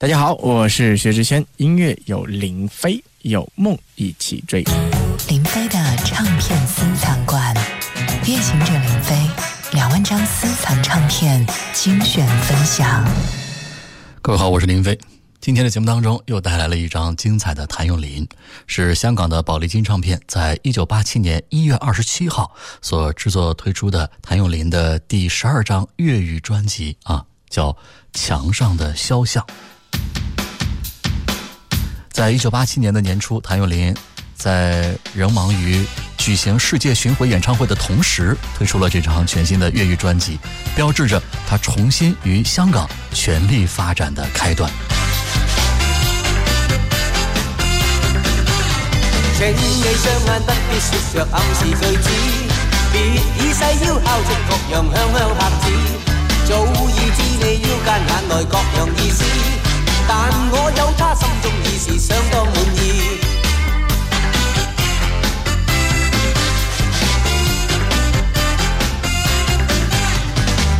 大家好，我是薛之谦。音乐有林飞，有梦一起追。林飞的唱片私藏馆，夜行者林飞，两万张私藏唱片精选分享。各位好，我是林飞。今天的节目当中又带来了一张精彩的谭咏麟，是香港的宝丽金唱片在一九八七年一月二十七号所制作推出的谭咏麟的第十二张粤语专辑啊，叫《墙上的肖像》。在一九八七年的年初，谭咏麟在仍忙于举行世界巡回演唱会的同时，推出了这张全新的粤语专辑，标志着他重新于香港全力发展的开端。但我有他心中已是相当满意。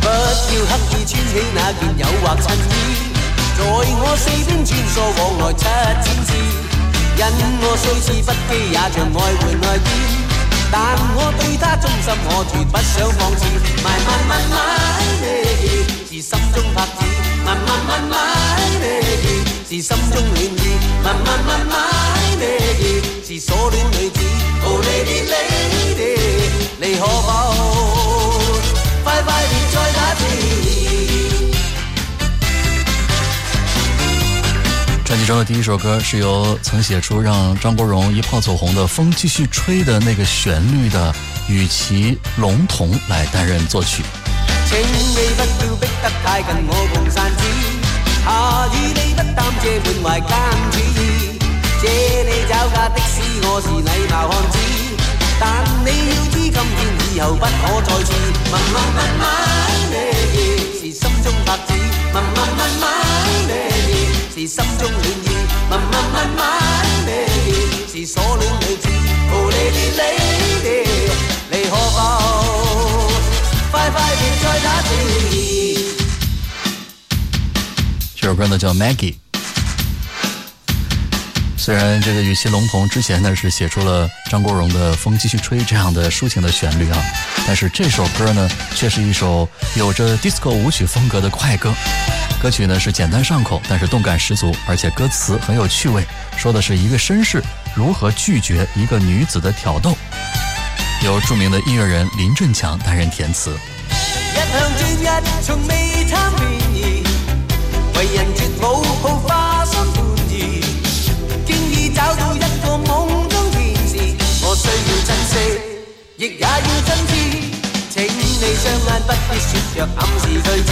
不要刻意穿起那件诱惑衬衣，在我四边穿梭往来七千次，因我虽是不羁，也像爱玩爱变。但我对他忠心，我绝不想放肆。My my my my，自心中拍子。My my my my。专辑中的第一首歌是由曾写出让张国荣一炮走红的《风继续吹》的那个旋律的与其龙童来担任作曲。下雨你不擔這滿懷奸主意，借你找架的士，我是禮貌漢子。但你要知，今天以後不可再次。问问问问你，是心中白紙。问问问问你，是心中暖意。问问问问你，是所了女子。Lady l 你可否快快別再打字？这首歌呢叫《Maggie》，虽然这个与其龙统，之前呢是写出了张国荣的《风继续吹》这样的抒情的旋律啊，但是这首歌呢却是一首有着 disco 舞曲风格的快歌。歌曲呢是简单上口，但是动感十足，而且歌词很有趣味，说的是一个绅士如何拒绝一个女子的挑逗。由著名的音乐人林振强担任填词。为人绝好，好花心半意，经已找到一个梦中天使。我需要珍惜，亦也要真挚，请你双眼不必说着暗示句子，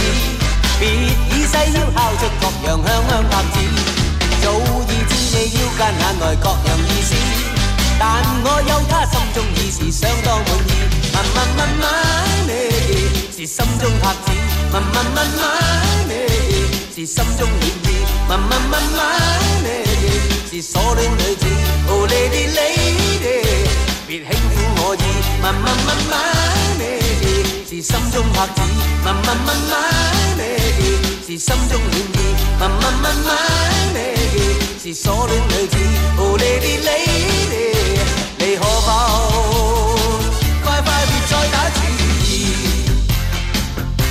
别以细腰敲出各样香香拍子，早已知你腰间眼内各样意思，但我有他心中已是相当满意。慢慢慢慢你，是心中拍子，慢慢慢慢你。是心中暖意，慢慢慢慢你。是锁链女子，Oh lady lady。别轻抚我意，慢慢慢慢你。是心中拍子，慢慢慢慢你。是心中暖意，慢慢慢慢你。是锁链女子，Oh lady lady。你可否快快别再打主意？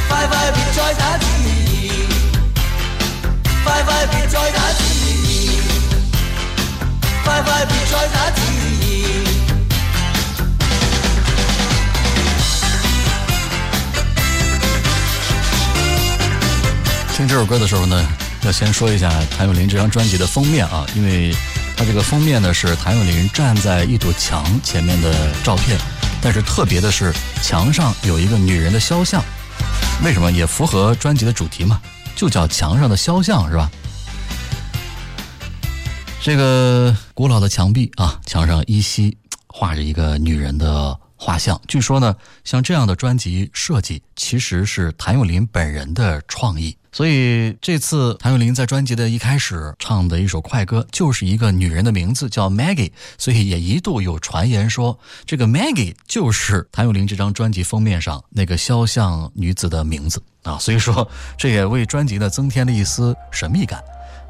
快快别再打。快快别再打快快别再打听这首歌的时候呢，要先说一下谭咏麟这张专辑的封面啊，因为它这个封面呢是谭咏麟站在一堵墙前面的照片，但是特别的是墙上有一个女人的肖像，为什么？也符合专辑的主题嘛。就叫墙上的肖像，是吧？这个古老的墙壁啊，墙上依稀画着一个女人的画像。据说呢，像这样的专辑设计，其实是谭咏麟本人的创意。所以这次谭咏麟在专辑的一开始唱的一首快歌，就是一个女人的名字叫 Maggie，所以也一度有传言说这个 Maggie 就是谭咏麟这张专辑封面上那个肖像女子的名字啊，所以说这也为专辑呢增添了一丝神秘感。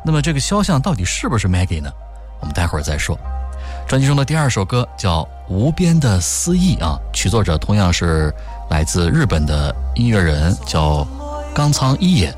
那么这个肖像到底是不是 Maggie 呢？我们待会儿再说。专辑中的第二首歌叫《无边的思忆》啊，曲作者同样是来自日本的音乐人叫冈仓一野。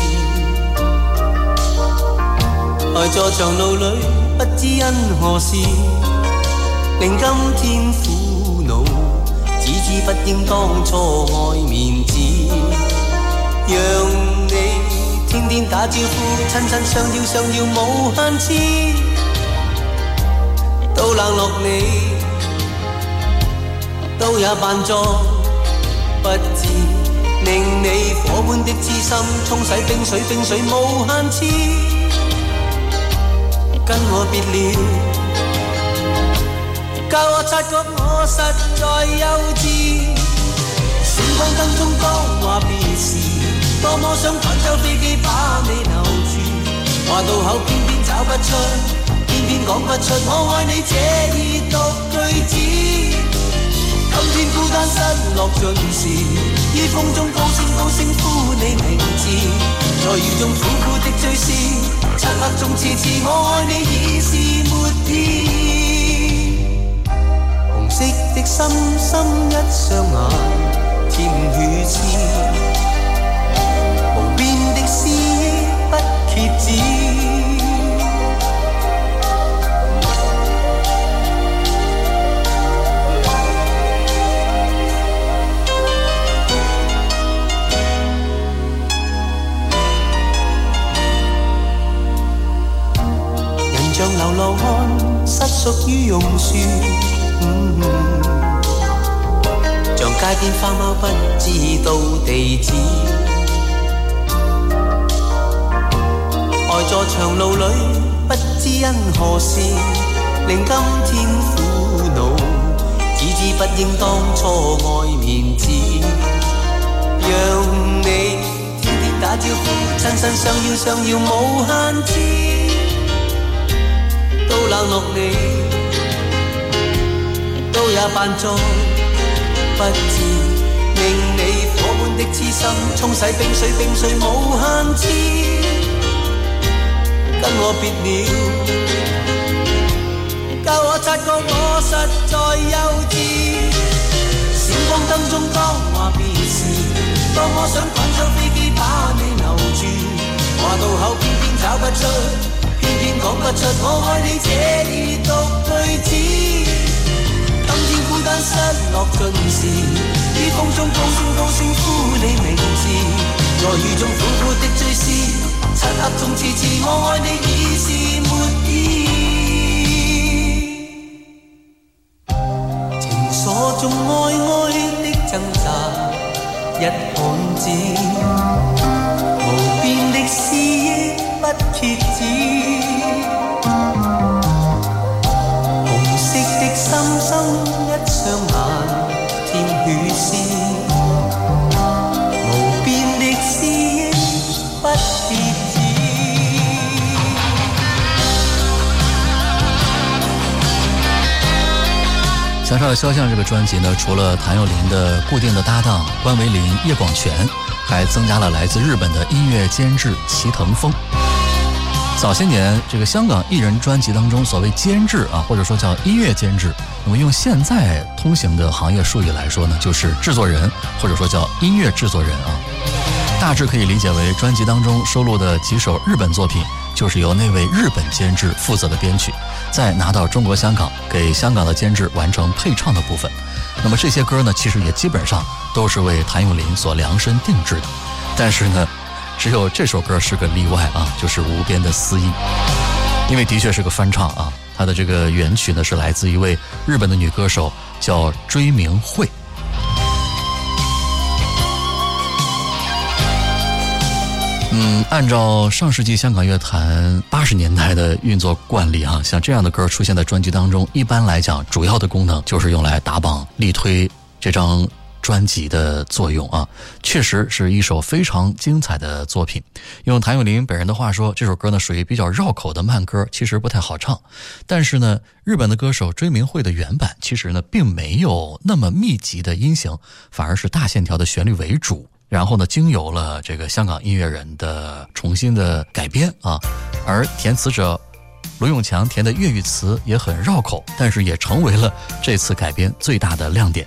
呆在长路里，不知因何事令今天苦恼，只知不应当初爱面子，让你天天打招呼，亲亲相邀相邀无限次，都冷落你，都也扮作不知，令你火般的痴心冲洗冰水冰水无限次。跟我别了，教我察觉我实在幼稚。闪光灯中当话别时，多么想赶走飞机把你留住，话到口偏偏找不出，偏偏讲不出我爱你这意毒句子。今天孤单失落尽时，于风中高声高声呼你名字，在雨中苦苦的追思，漆黑中次次我爱你已是没天。红色的心深一双眼甜如丝，无边的思忆不竭止。流浪看失属于榕树。像街边花猫，不知道地址。呆在长路里，不知因何事令今天苦恼。只知不应当初爱面子，让你天天打招呼，真心相邀相邀无限次。都冷落你，都也扮作不知，令你火般的痴心冲洗冰水冰水无限次，跟我别了，教我察觉我实在幼稚。闪光灯中当话别时，当我想滚走，飞机把你留住，话到口偏偏找不出。偏偏讲不出我爱你这热毒句子。今天孤单失落尽时，于风中高声高声呼你名字，在雨中苦苦的追思，漆黑中痴痴，我爱你已是没意义。情锁中哀哀的挣扎，一汉子，无边的思忆。《香色的肖像》这个专辑呢，除了谭咏麟的固定的搭档关维林、叶广权，还增加了来自日本的音乐监制齐藤峰。早些年，这个香港艺人专辑当中所谓监制啊，或者说叫音乐监制，那么用现在通行的行业术语来说呢，就是制作人，或者说叫音乐制作人啊，大致可以理解为专辑当中收录的几首日本作品，就是由那位日本监制负责的编曲，再拿到中国香港给香港的监制完成配唱的部分。那么这些歌呢，其实也基本上都是为谭咏麟所量身定制的，但是呢。只有这首歌是个例外啊，就是《无边的思忆》，因为的确是个翻唱啊。它的这个原曲呢是来自一位日本的女歌手，叫追明惠。嗯，按照上世纪香港乐坛八十年代的运作惯例啊，像这样的歌出现在专辑当中，一般来讲，主要的功能就是用来打榜、力推这张。专辑的作用啊，确实是一首非常精彩的作品。用谭咏麟本人的话说，这首歌呢属于比较绕口的慢歌，其实不太好唱。但是呢，日本的歌手追明慧的原版其实呢并没有那么密集的音型，反而是大线条的旋律为主。然后呢，经由了这个香港音乐人的重新的改编啊，而填词者罗永强填的粤语词也很绕口，但是也成为了这次改编最大的亮点。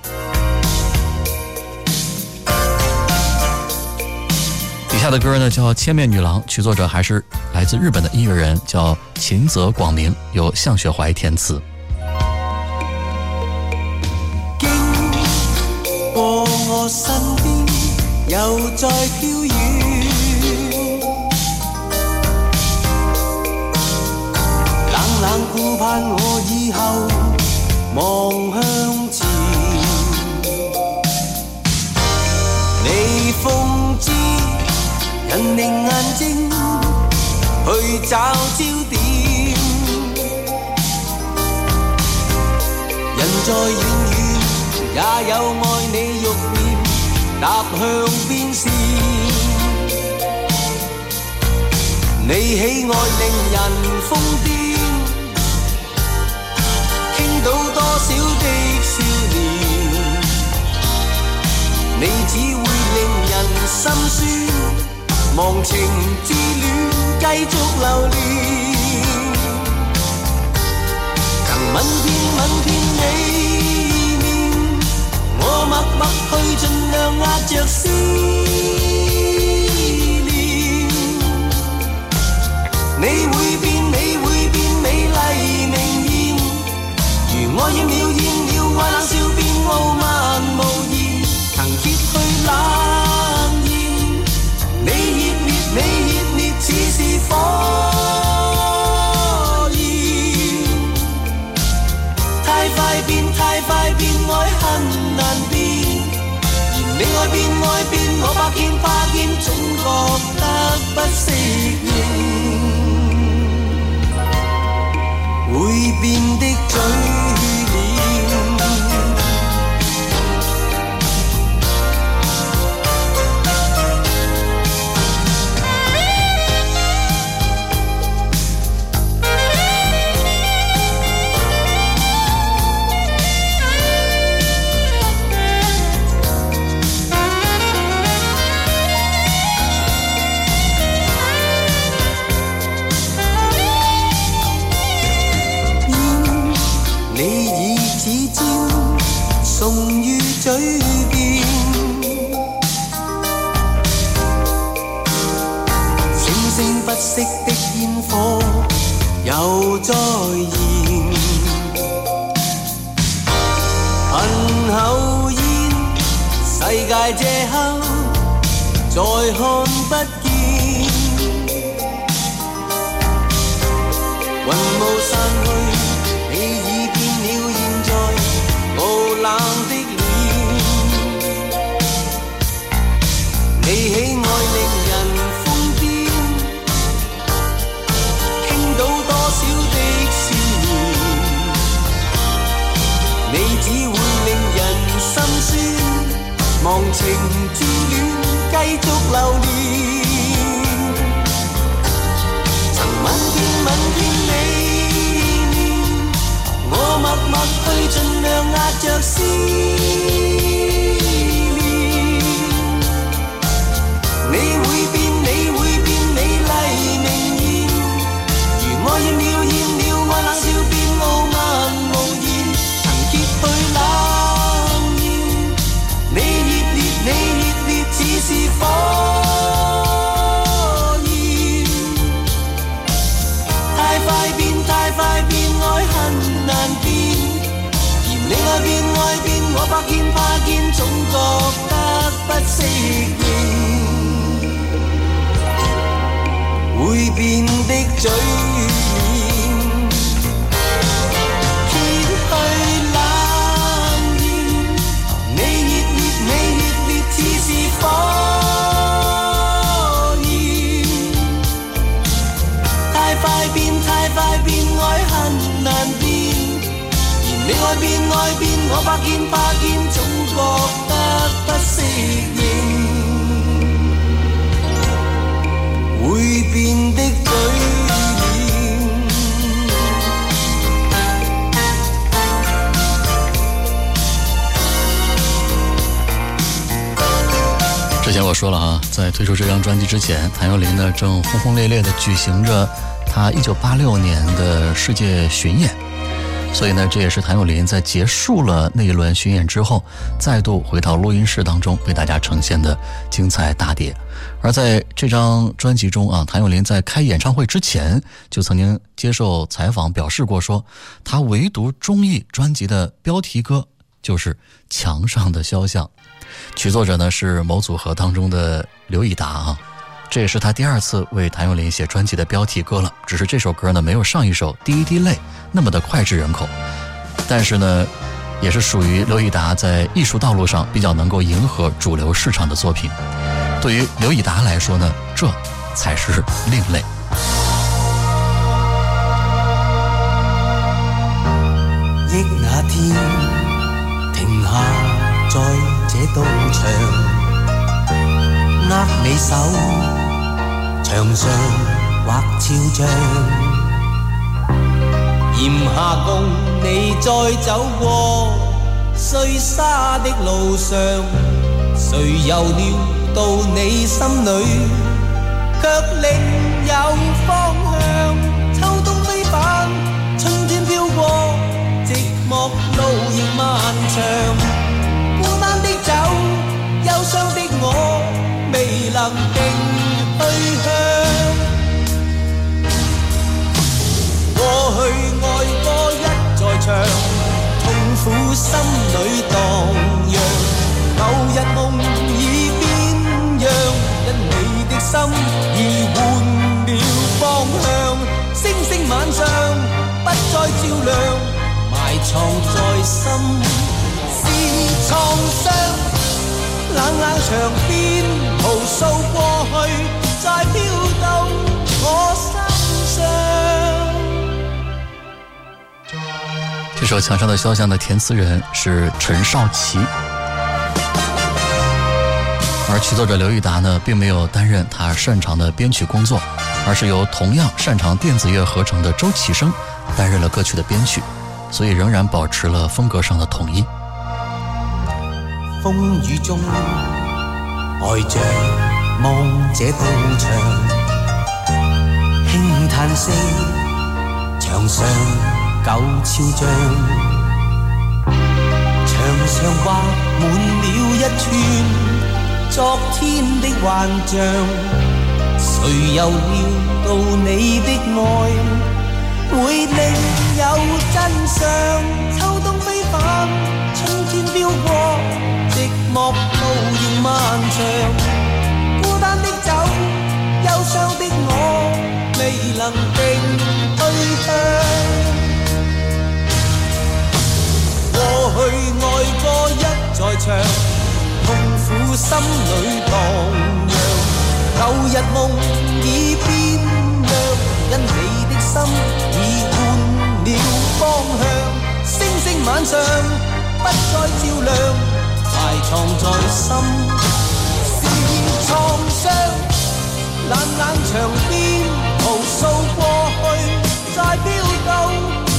他的歌呢叫《千面女郎》，曲作者还是来自日本的音乐人，叫秦泽广明，由向雪怀填词。人令眼睛去找焦点，人在远远也有爱你欲念，踏向边线。你喜爱令人疯癫，倾倒多少的笑脸。你只会令人心酸。忘情之恋继续留恋，曾吻遍吻遍你面，我默默去尽量压着思念。你会变，你会变，美丽明艳。如爱厌了厌了，坏冷笑变傲慢无言。曾竭去冷。火焰，太快变，太快变，爱恨难辨。你爱变，爱变，我百见花变，总觉得不适应。会变的嘴。会变的嘴脸，揭去冷艳，你热烈，你热烈，似是火焰。太快变，太快变，爱恨难辨。而你爱变，爱变，我怕见怕见，总觉。说了啊，在推出这张专辑之前，谭咏麟呢正轰轰烈烈地举行着他一九八六年的世界巡演，所以呢，这也是谭咏麟在结束了那一轮巡演之后，再度回到录音室当中为大家呈现的精彩大碟。而在这张专辑中啊，谭咏麟在开演唱会之前就曾经接受采访表示过，说他唯独中意专辑的标题歌就是《墙上的肖像》。曲作者呢是某组合当中的刘以达啊，这也是他第二次为谭咏麟写专辑的标题歌了。只是这首歌呢没有上一首《第一滴泪》那么的脍炙人口，但是呢，也是属于刘以达在艺术道路上比较能够迎合主流市场的作品。对于刘以达来说呢，这才是另类。忆那天。都墙，握你手，墙上画肖像。炎夏共你再走过碎沙的路上，谁又料到你心里却另有方向？秋冬飞返，春天飘过，寂寞路仍漫长。长，痛苦心里荡漾，旧日梦已变样，因你的心已换了方向。星星晚上不再照亮，埋藏在心是创伤。冷冷长边，无数过去在飘走，我。这首《墙上的肖像》的填词人是陈少琪，而曲作者刘玉达呢，并没有担任他擅长的编曲工作，而是由同样擅长电子乐合成的周启生担任了歌曲的编曲，所以仍然保持了风格上的统一。风雨中，呆着望这道墙，轻叹息，墙上。旧肖像，墙上画满了一串昨天的幻象。谁又料到你的爱会另有真相？秋冬飞返，春天飘过，寂寞路仍漫长，孤单的走，忧伤的我未能定对象。过去爱过一再唱，痛苦心里荡漾。旧日梦已变样，因你的心已换了方向。星星晚上不再照亮，埋藏在心是创伤。冷冷长边，无数过去在飘荡。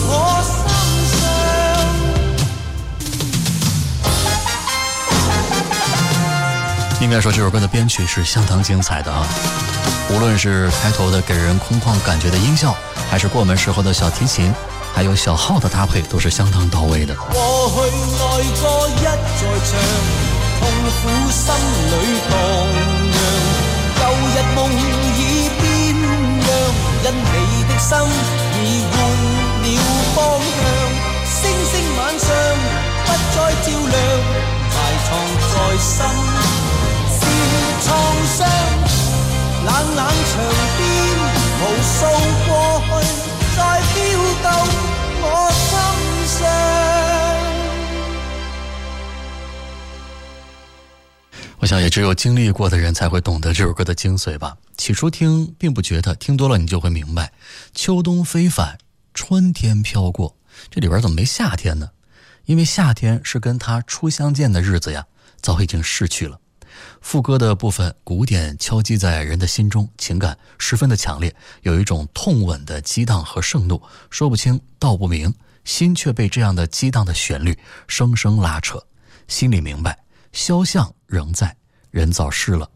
我。应该说这首歌的编曲是相当精彩的啊无论是开头的给人空旷感觉的音效还是过门时候的小提琴还有小号的搭配都是相当到位的过去爱过一再唱痛苦心里荡漾旧日梦已变样因你的心已换了方向星星晚上不再照亮埋藏在心冷冷无数过去在飘我想，也只有经历过的人才会懂得这首歌的精髓吧。起初听并不觉得，听多了你就会明白：秋冬飞返，春天飘过，这里边怎么没夏天呢？因为夏天是跟他初相见的日子呀，早已经逝去了。副歌的部分，鼓点敲击在人的心中，情感十分的强烈，有一种痛吻的激荡和盛怒，说不清道不明，心却被这样的激荡的旋律生生拉扯。心里明白，肖像仍在，人早逝了。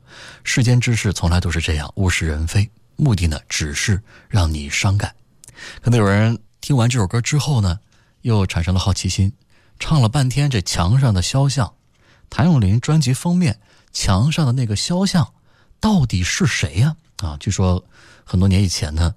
世间之事从来都是这样，物是人非。目的呢，只是让你伤感。可能有人听完这首歌之后呢，又产生了好奇心，唱了半天这墙上的肖像，谭咏麟专辑封面。墙上的那个肖像，到底是谁呀？啊，据说很多年以前呢，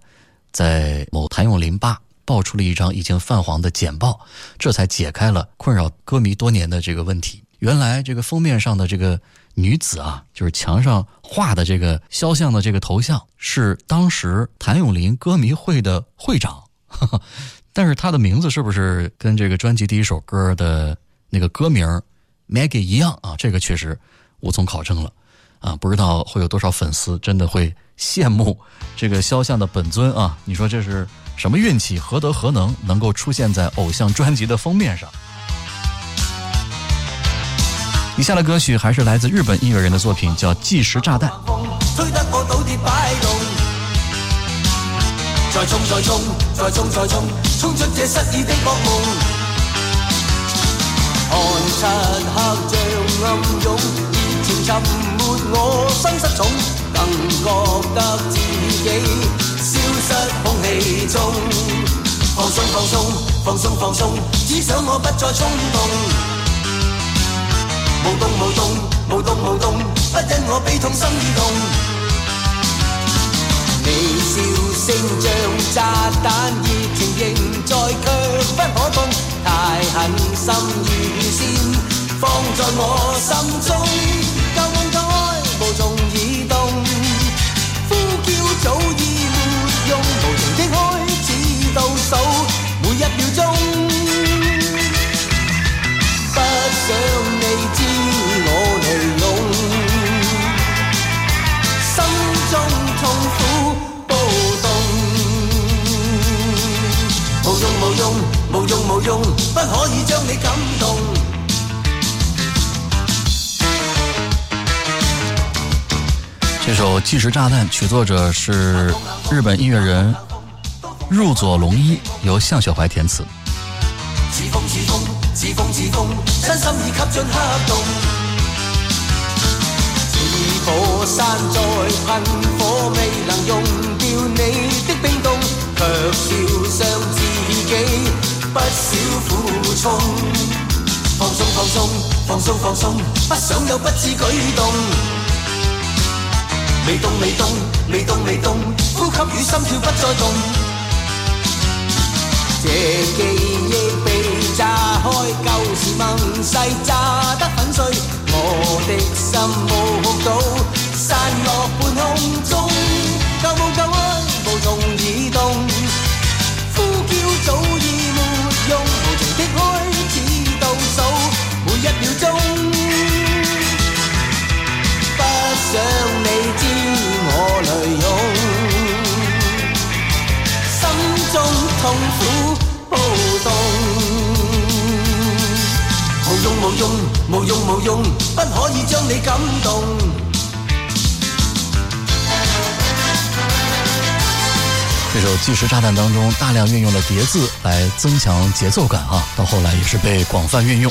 在某谭咏麟吧爆出了一张已经泛黄的简报，这才解开了困扰歌迷多年的这个问题。原来这个封面上的这个女子啊，就是墙上画的这个肖像的这个头像，是当时谭咏麟歌迷会的会长。但是他的名字是不是跟这个专辑第一首歌的那个歌名 Maggie 一样啊？这个确实。无从考证了，啊，不知道会有多少粉丝真的会羡慕这个肖像的本尊啊！你说这是什么运气？何德何能能够出现在偶像专辑的封面上？以下的歌曲还是来自日本音乐人的作品，叫《计时炸弹》。再再再再冲冲，冲冲，冲出这失意的噩梦。涌。沉没我身失重，更觉得自己消失空气中。放松放松，放松放松，只想我不再冲动。无动无动，无动无动，不因我悲痛心痛。微笑声像炸弹，热情仍在却不可碰。太狠心预先放在我心中。一秒钟。不想你知我泥涌，心中痛苦暴动。无用无用无用无用，不可以将你感动。这首《即时炸弹》曲作者是日本音乐人《入左龙衣》由向小怀填词。似风似风，似风似风，身心已吸进黑洞。似火山在喷火，未能用掉你的冰冻，却笑伤自己不少苦衷。放松放松，放松放松，不想有不智举动。未冻未冻，未冻未冻，呼吸与心跳不再动。这记忆被炸开，旧时盟誓炸得粉碎，我的心目睹散落半空中，旧梦旧爱无从移动，呼叫早已没用，无情的开始倒数每一秒钟，不想你知我泪涌，心中痛苦。动。无无无无用用用用，不可以将你感这首《巨石炸弹》当中大量运用了叠字来增强节奏感啊，到后来也是被广泛运用。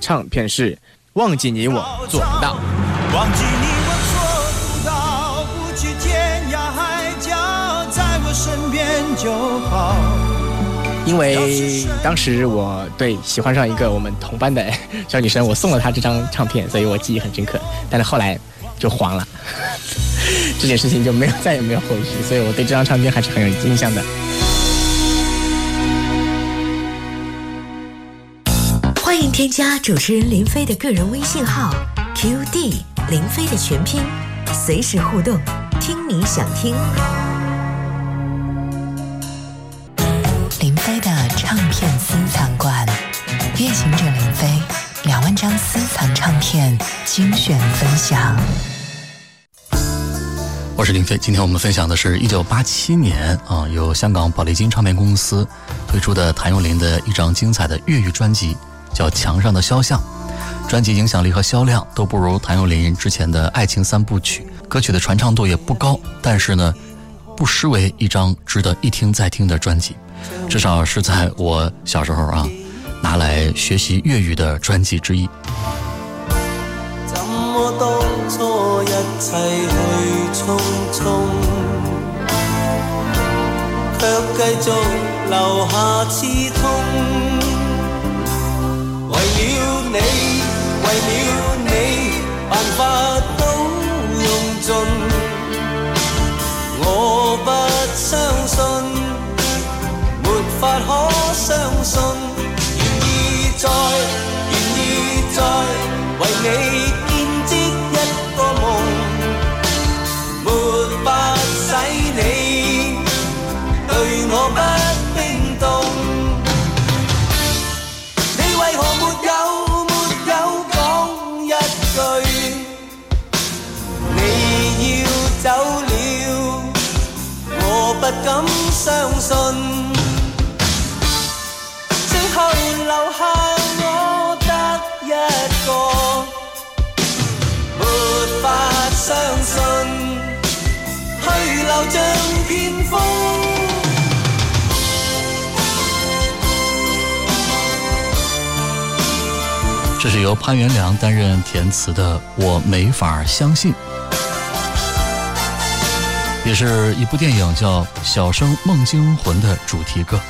唱片是《忘记你我做不到》，忘记你我做不到，不去天涯海角，在我身边就好。因为当时我对喜欢上一个我们同班的 小女生，我送了她这张唱片，所以我记忆很深刻。但是后来就黄了，这件事情就没有再也没有后续，所以我对这张唱片还是很有印象的。欢迎添加主持人林飞的个人微信号 qd 林飞的全拼，随时互动，听你想听。林飞的唱片私藏馆，夜行者林飞两万张私藏唱片精选分享。我是林飞，今天我们分享的是一九八七年啊，由香港宝丽金唱片公司推出的谭咏麟的一张精彩的粤语专辑。叫墙上的肖像，专辑影响力和销量都不如谭咏麟之前的爱情三部曲，歌曲的传唱度也不高。但是呢，不失为一张值得一听再听的专辑，至少是在我小时候啊，拿来学习粤语的专辑之一。怎初一去匆匆，下你为了你，办法都用尽，我不相信，没法可相信，愿意再，愿意再为你。不敢相信，最后留下我得一个，没法相信，去留像片风。这是由潘元良担任填词的，我没法相信。也是一部电影叫《小生梦惊魂》的主题歌。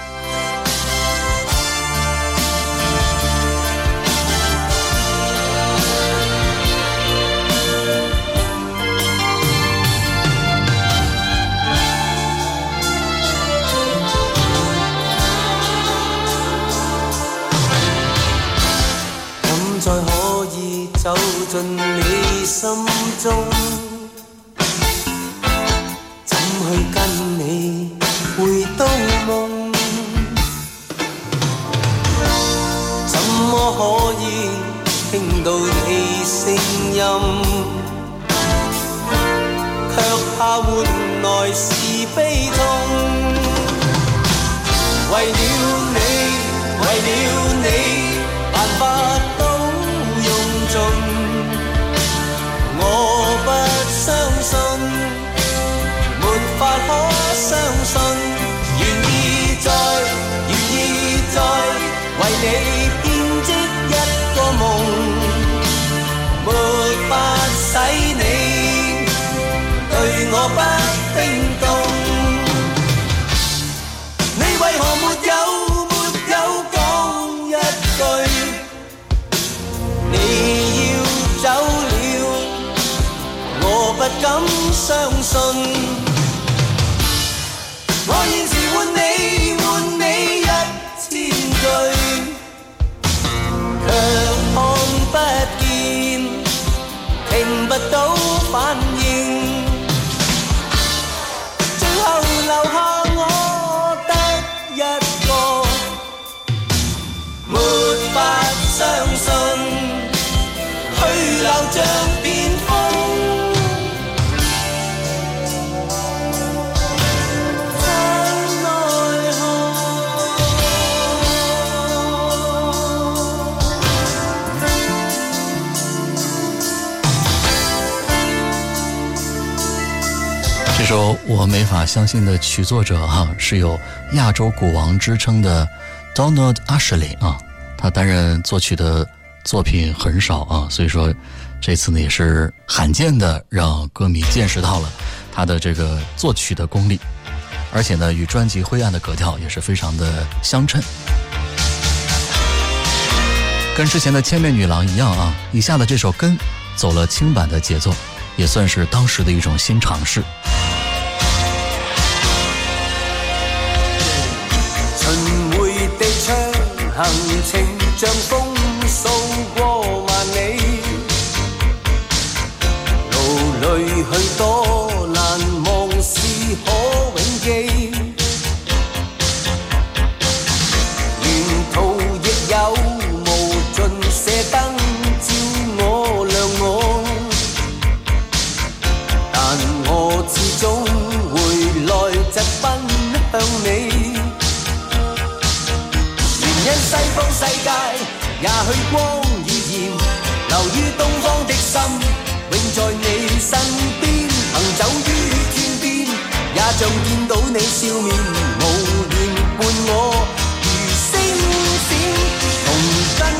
相信，願意再，願意再為你編織一個夢，沒法使你對我不冰凍。你為何沒有沒有講一句？你要走了，我不敢相信。不到反应，最后留下我得一个，没法相信，去留像。我没法相信的曲作者哈是有亚洲鼓王之称的 Donald Ashley 啊，他担任作曲的作品很少啊，所以说这次呢也是罕见的让歌迷见识到了他的这个作曲的功力，而且呢与专辑灰暗的格调也是非常的相称，跟之前的千面女郎一样啊，以下的这首跟走了轻版的节奏，也算是当时的一种新尝试。行情像风。身边行走于天边，也像见到你笑面，无言伴我如星闪。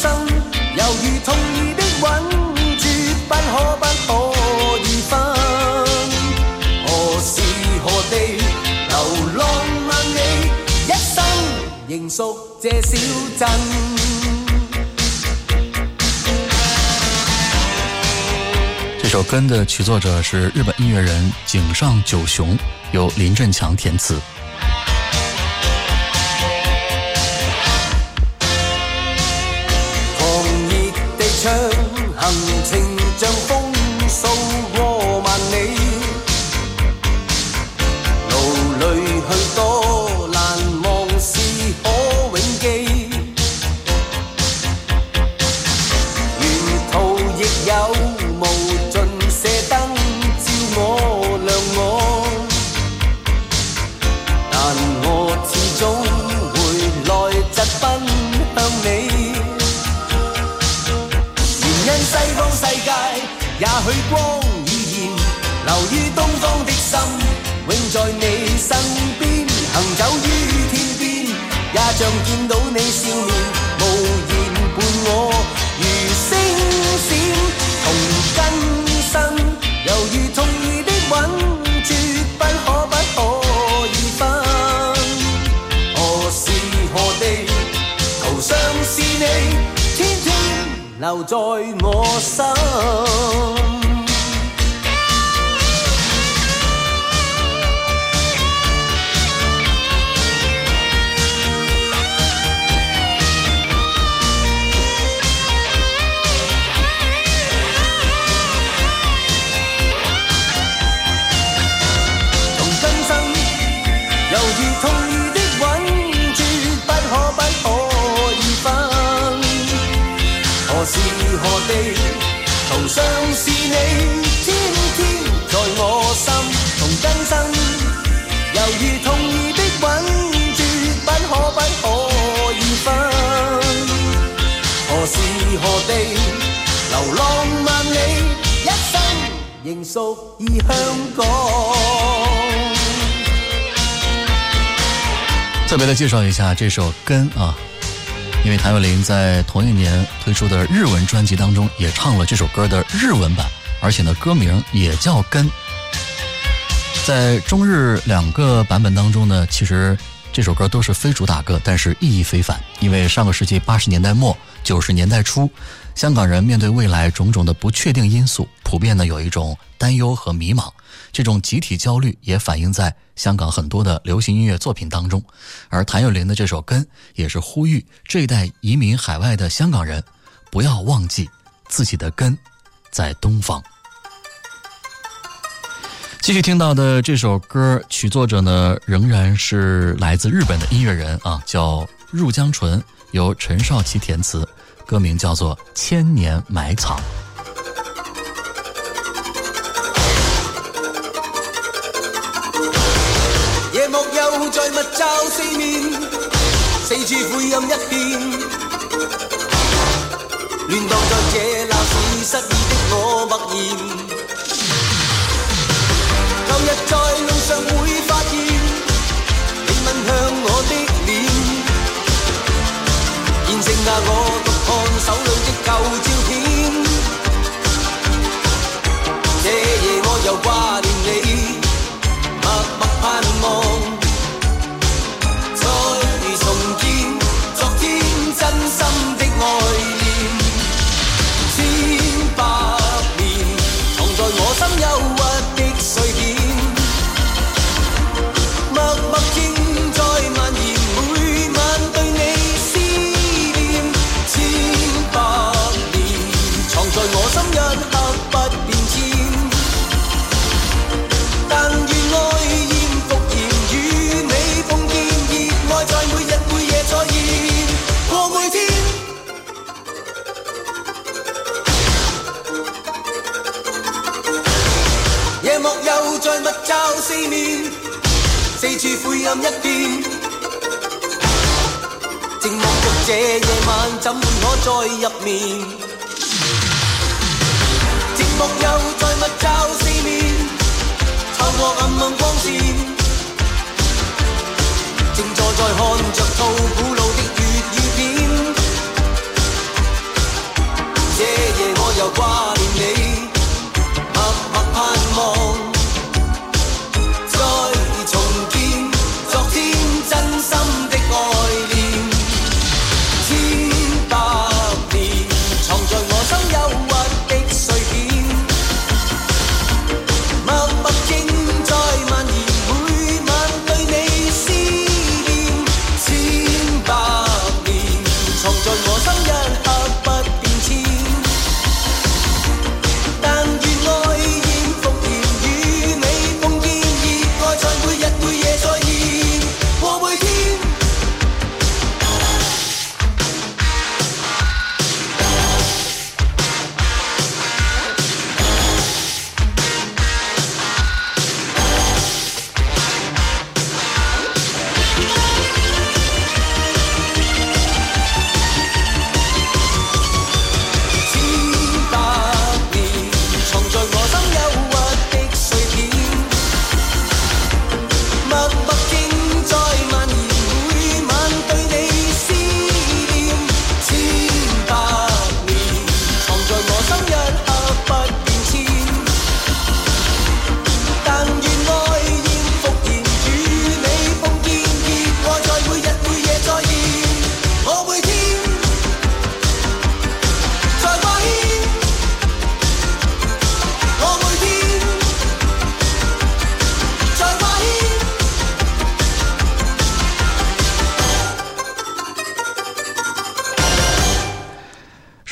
同真心犹如意的吻，绝不可不可以分。何时何地流浪万里，一生仍属这小镇。首《根》的曲作者是日本音乐人井上九雄，由林振强填词。特别的介绍一下这首《根》啊，因为谭咏麟在同一年推出的日文专辑当中也唱了这首歌的日文版，而且呢，歌名也叫《根》。在中日两个版本当中呢，其实这首歌都是非主打歌，但是意义非凡，因为上个世纪八十年代末九十年代初。香港人面对未来种种的不确定因素，普遍呢有一种担忧和迷茫，这种集体焦虑也反映在香港很多的流行音乐作品当中，而谭咏麟的这首《根》也是呼吁这一代移民海外的香港人，不要忘记自己的根，在东方。继续听到的这首歌曲作者呢仍然是来自日本的音乐人啊，叫入江淳，由陈少琪填词。歌名叫做《千年埋藏》。夜幕又在密罩四面，四处灰暗一片，乱荡在这闹市失意的我默然。旧日在路上会发现，你吻向我的脸，现剩下我。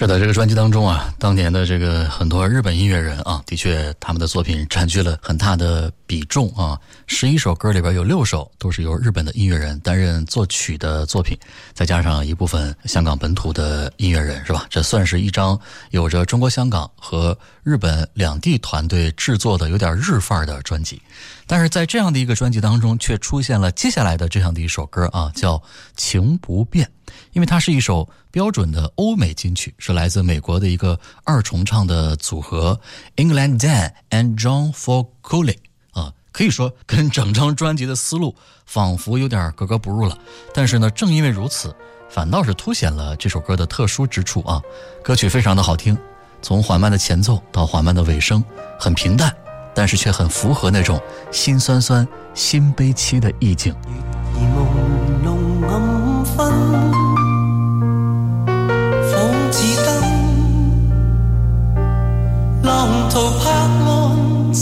在这个专辑当中啊，当年的这个很多日本音乐人啊，的确他们的作品占据了很大的比重啊。十一首歌里边有六首都是由日本的音乐人担任作曲的作品，再加上一部分香港本土的音乐人，是吧？这算是一张有着中国香港和日本两地团队制作的有点日范儿的专辑。但是在这样的一个专辑当中，却出现了接下来的这样的一首歌啊，叫《情不变》。因为它是一首标准的欧美金曲，是来自美国的一个二重唱的组合，England Dan and John f o r e r l y 啊，可以说跟整张专辑的思路仿佛有点格格不入了。但是呢，正因为如此，反倒是凸显了这首歌的特殊之处啊。歌曲非常的好听，从缓慢的前奏到缓慢的尾声，很平淡，但是却很符合那种心酸酸、心悲凄的意境。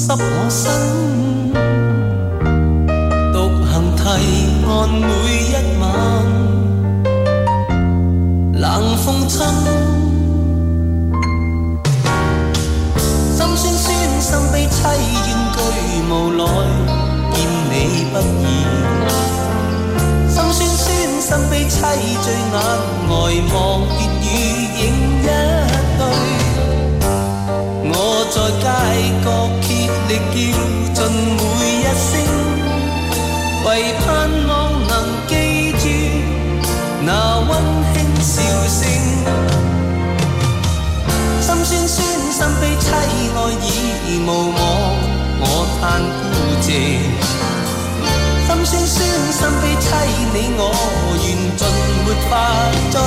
湿我身，独行堤岸每一晚，冷风侵，心酸酸，心悲凄，怨句无奈，见你不言，心酸酸，心悲凄，醉眼呆望。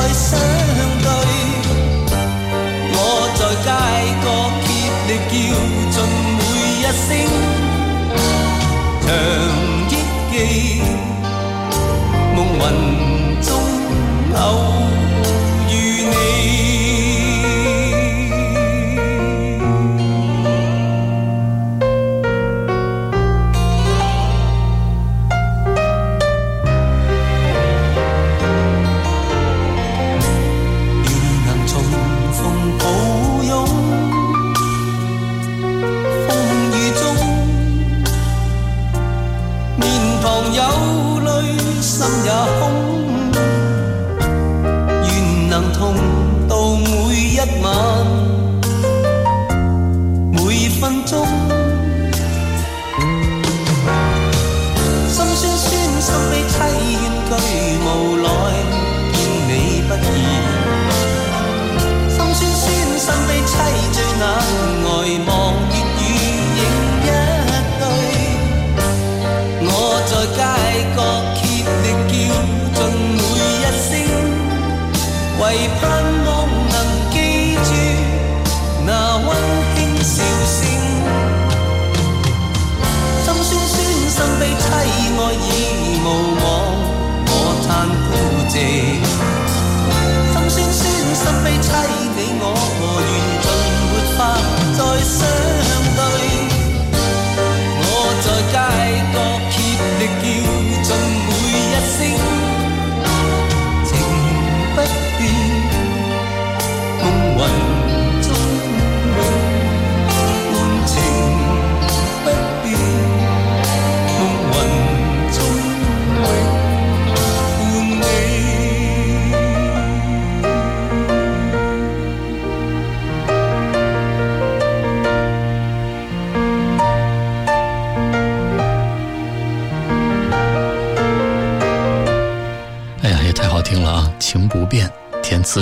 再相对，我在街角竭力叫，尽每一声长忆记，梦魂中偶。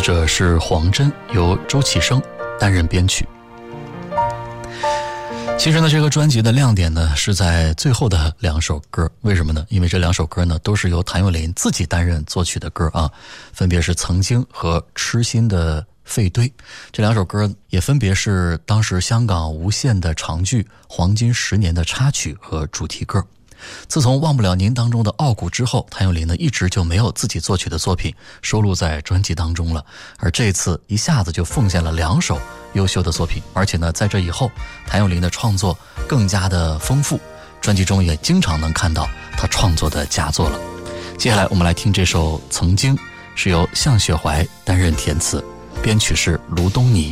这是黄真由周启生担任编曲。其实呢，这个专辑的亮点呢是在最后的两首歌，为什么呢？因为这两首歌呢都是由谭咏麟自己担任作曲的歌啊，分别是《曾经》和《痴心的废堆》。这两首歌也分别是当时香港无线的长剧《黄金十年》的插曲和主题歌。自从《忘不了您》当中的傲骨之后，谭咏麟呢一直就没有自己作曲的作品收录在专辑当中了。而这次一下子就奉献了两首优秀的作品，而且呢，在这以后，谭咏麟的创作更加的丰富，专辑中也经常能看到他创作的佳作了。接下来我们来听这首《曾经》，是由向雪怀担任填词，编曲是卢东尼。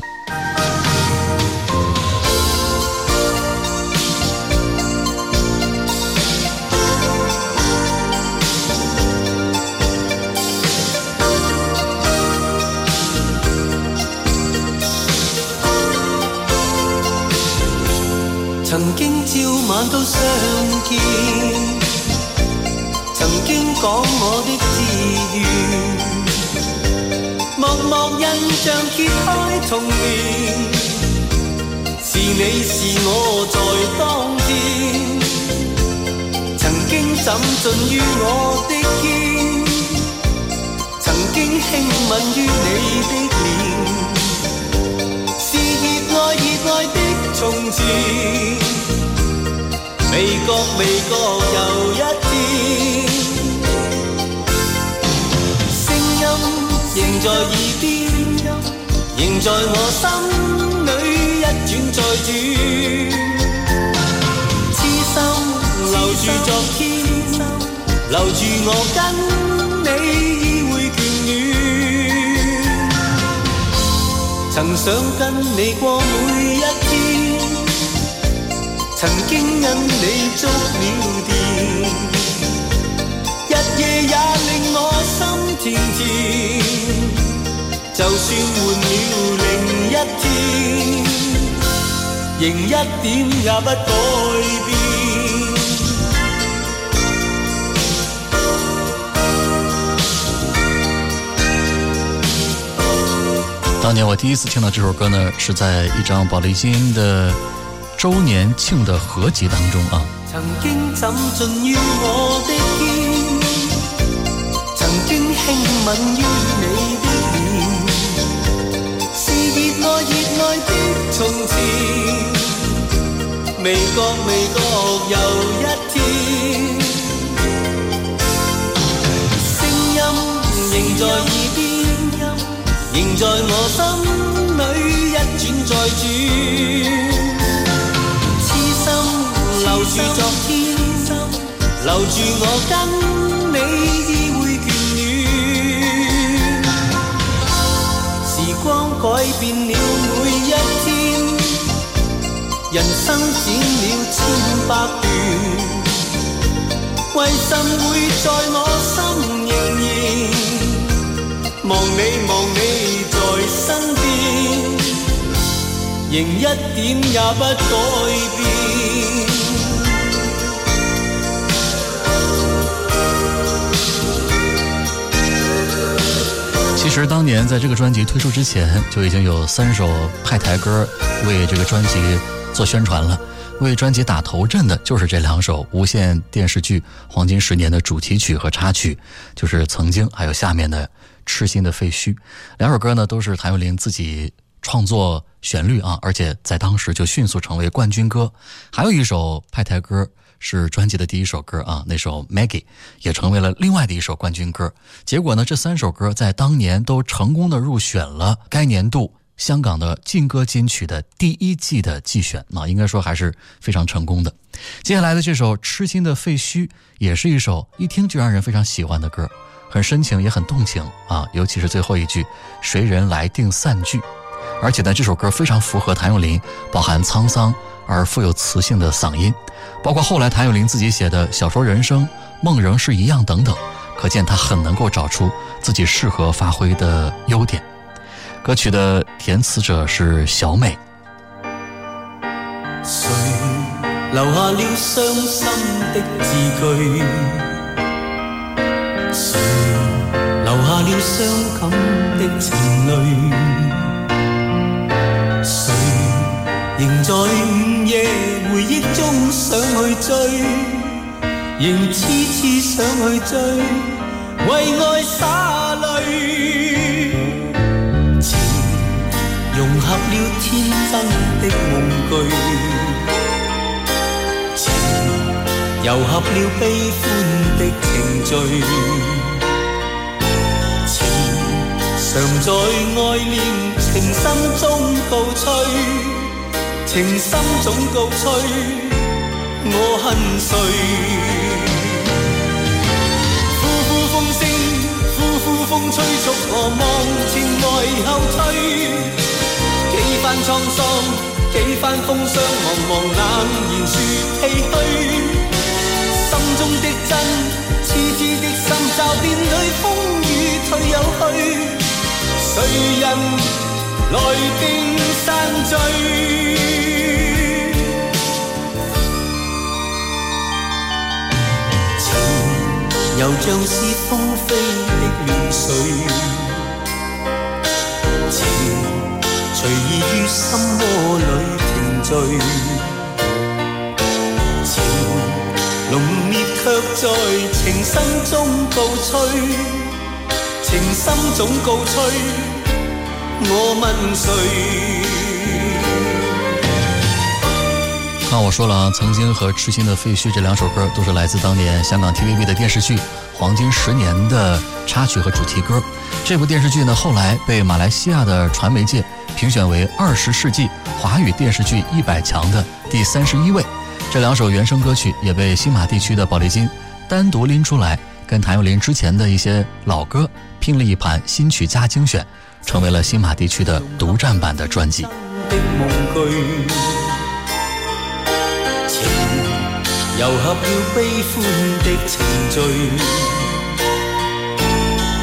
每晚都相见，曾经讲我的志愿，默默印象揭开重面，是你是我在当天，曾经枕进于我的肩，曾经轻吻于你的脸，是热爱热爱的从前。未觉，未觉，又一天。声音仍在耳边，仍在我心里一转再转。痴心留住昨天，留住我跟你依偎眷恋。曾想跟你过每一曾经因你触了电日夜也令我心甜甜就算换了另一天仍一点也不改变当年我第一次听到这首歌呢是在一张宝丽金的周年庆的合集当中啊。曾经怎尽要我的肩，曾经轻吻于你的脸，是热爱热爱的从前，未觉未觉又一天，声音仍在耳边，仍在我心里一转再转。留住昨天，留住我跟你依偎眷恋。时光改变了每一天，人生剪了千百段，为什会在我心仍然望你望你在身边？仍一点也不改变。其实当年在这个专辑推出之前，就已经有三首派台歌为这个专辑做宣传了。为专辑打头阵的就是这两首无线电视剧《黄金十年》的主题曲和插曲，就是《曾经》，还有下面的《痴心的废墟》。两首歌呢，都是谭咏麟自己。创作旋律啊，而且在当时就迅速成为冠军歌。还有一首派台歌是专辑的第一首歌啊，那首《Maggie》也成为了另外的一首冠军歌。结果呢，这三首歌在当年都成功的入选了该年度香港的劲歌金曲的第一季的季选。那应该说还是非常成功的。接下来的这首《痴心的废墟》也是一首一听就让人非常喜欢的歌，很深情也很动情啊，尤其是最后一句“谁人来定散聚”。而且呢，这首歌非常符合谭咏麟饱含沧桑而富有磁性的嗓音，包括后来谭咏麟自己写的《小说人生》《梦仍是一样》等等，可见他很能够找出自己适合发挥的优点。歌曲的填词者是小美。留留下下了了心的的字句？感情仍在午夜回忆中想去追，仍痴痴想去追，为爱洒泪。情融合了天真的梦句，情糅合了悲欢的情绪，情常在爱恋情心中告吹。情深总告吹，我恨谁？呼呼风声，呼呼风吹，促我望前迈后退。几番沧桑，几番风霜，茫茫冷然说唏嘘。心中的真，痴痴的心骤变里风雨退又去，谁人？来定山聚，情又像是风飞的乱絮，情随意于心窝里停聚，情浓烈却在情心中告吹，情深总告吹。我问谁？那我说了啊，曾经和痴心的废墟这两首歌都是来自当年香港 TVB 的电视剧《黄金十年》的插曲和主题歌。这部电视剧呢，后来被马来西亚的传媒界评选为二十世纪华语电视剧一百强的第三十一位。这两首原声歌曲也被新马地区的宝丽金单独拎出来，跟谭咏麟之前的一些老歌拼了一盘新曲加精选。成为了星马地区的独占版的传记的梦句情柔合了悲欢的情绪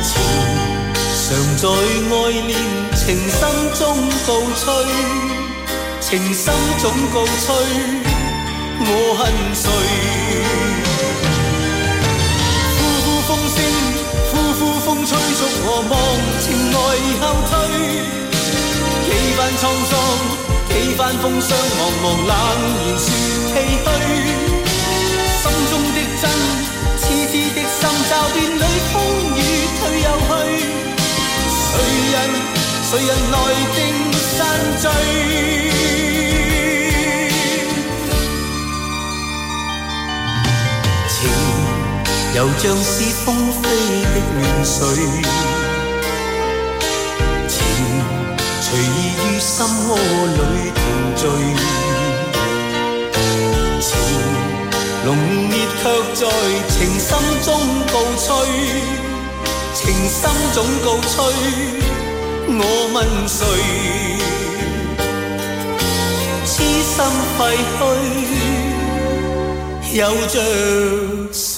情常在爱恋情深中告吹情深总告吹我恨谁催促我忘情爱后退，几番沧桑，几番风霜，茫茫冷然说唏嘘。心中的真，痴痴的心，骤变里风雨退又去。谁人谁人来定散聚？又像是风飞的乱絮，情随意于心窝里团聚，情浓烈却在情心中告吹，情深总告吹，我问谁，痴心废墟有着谁？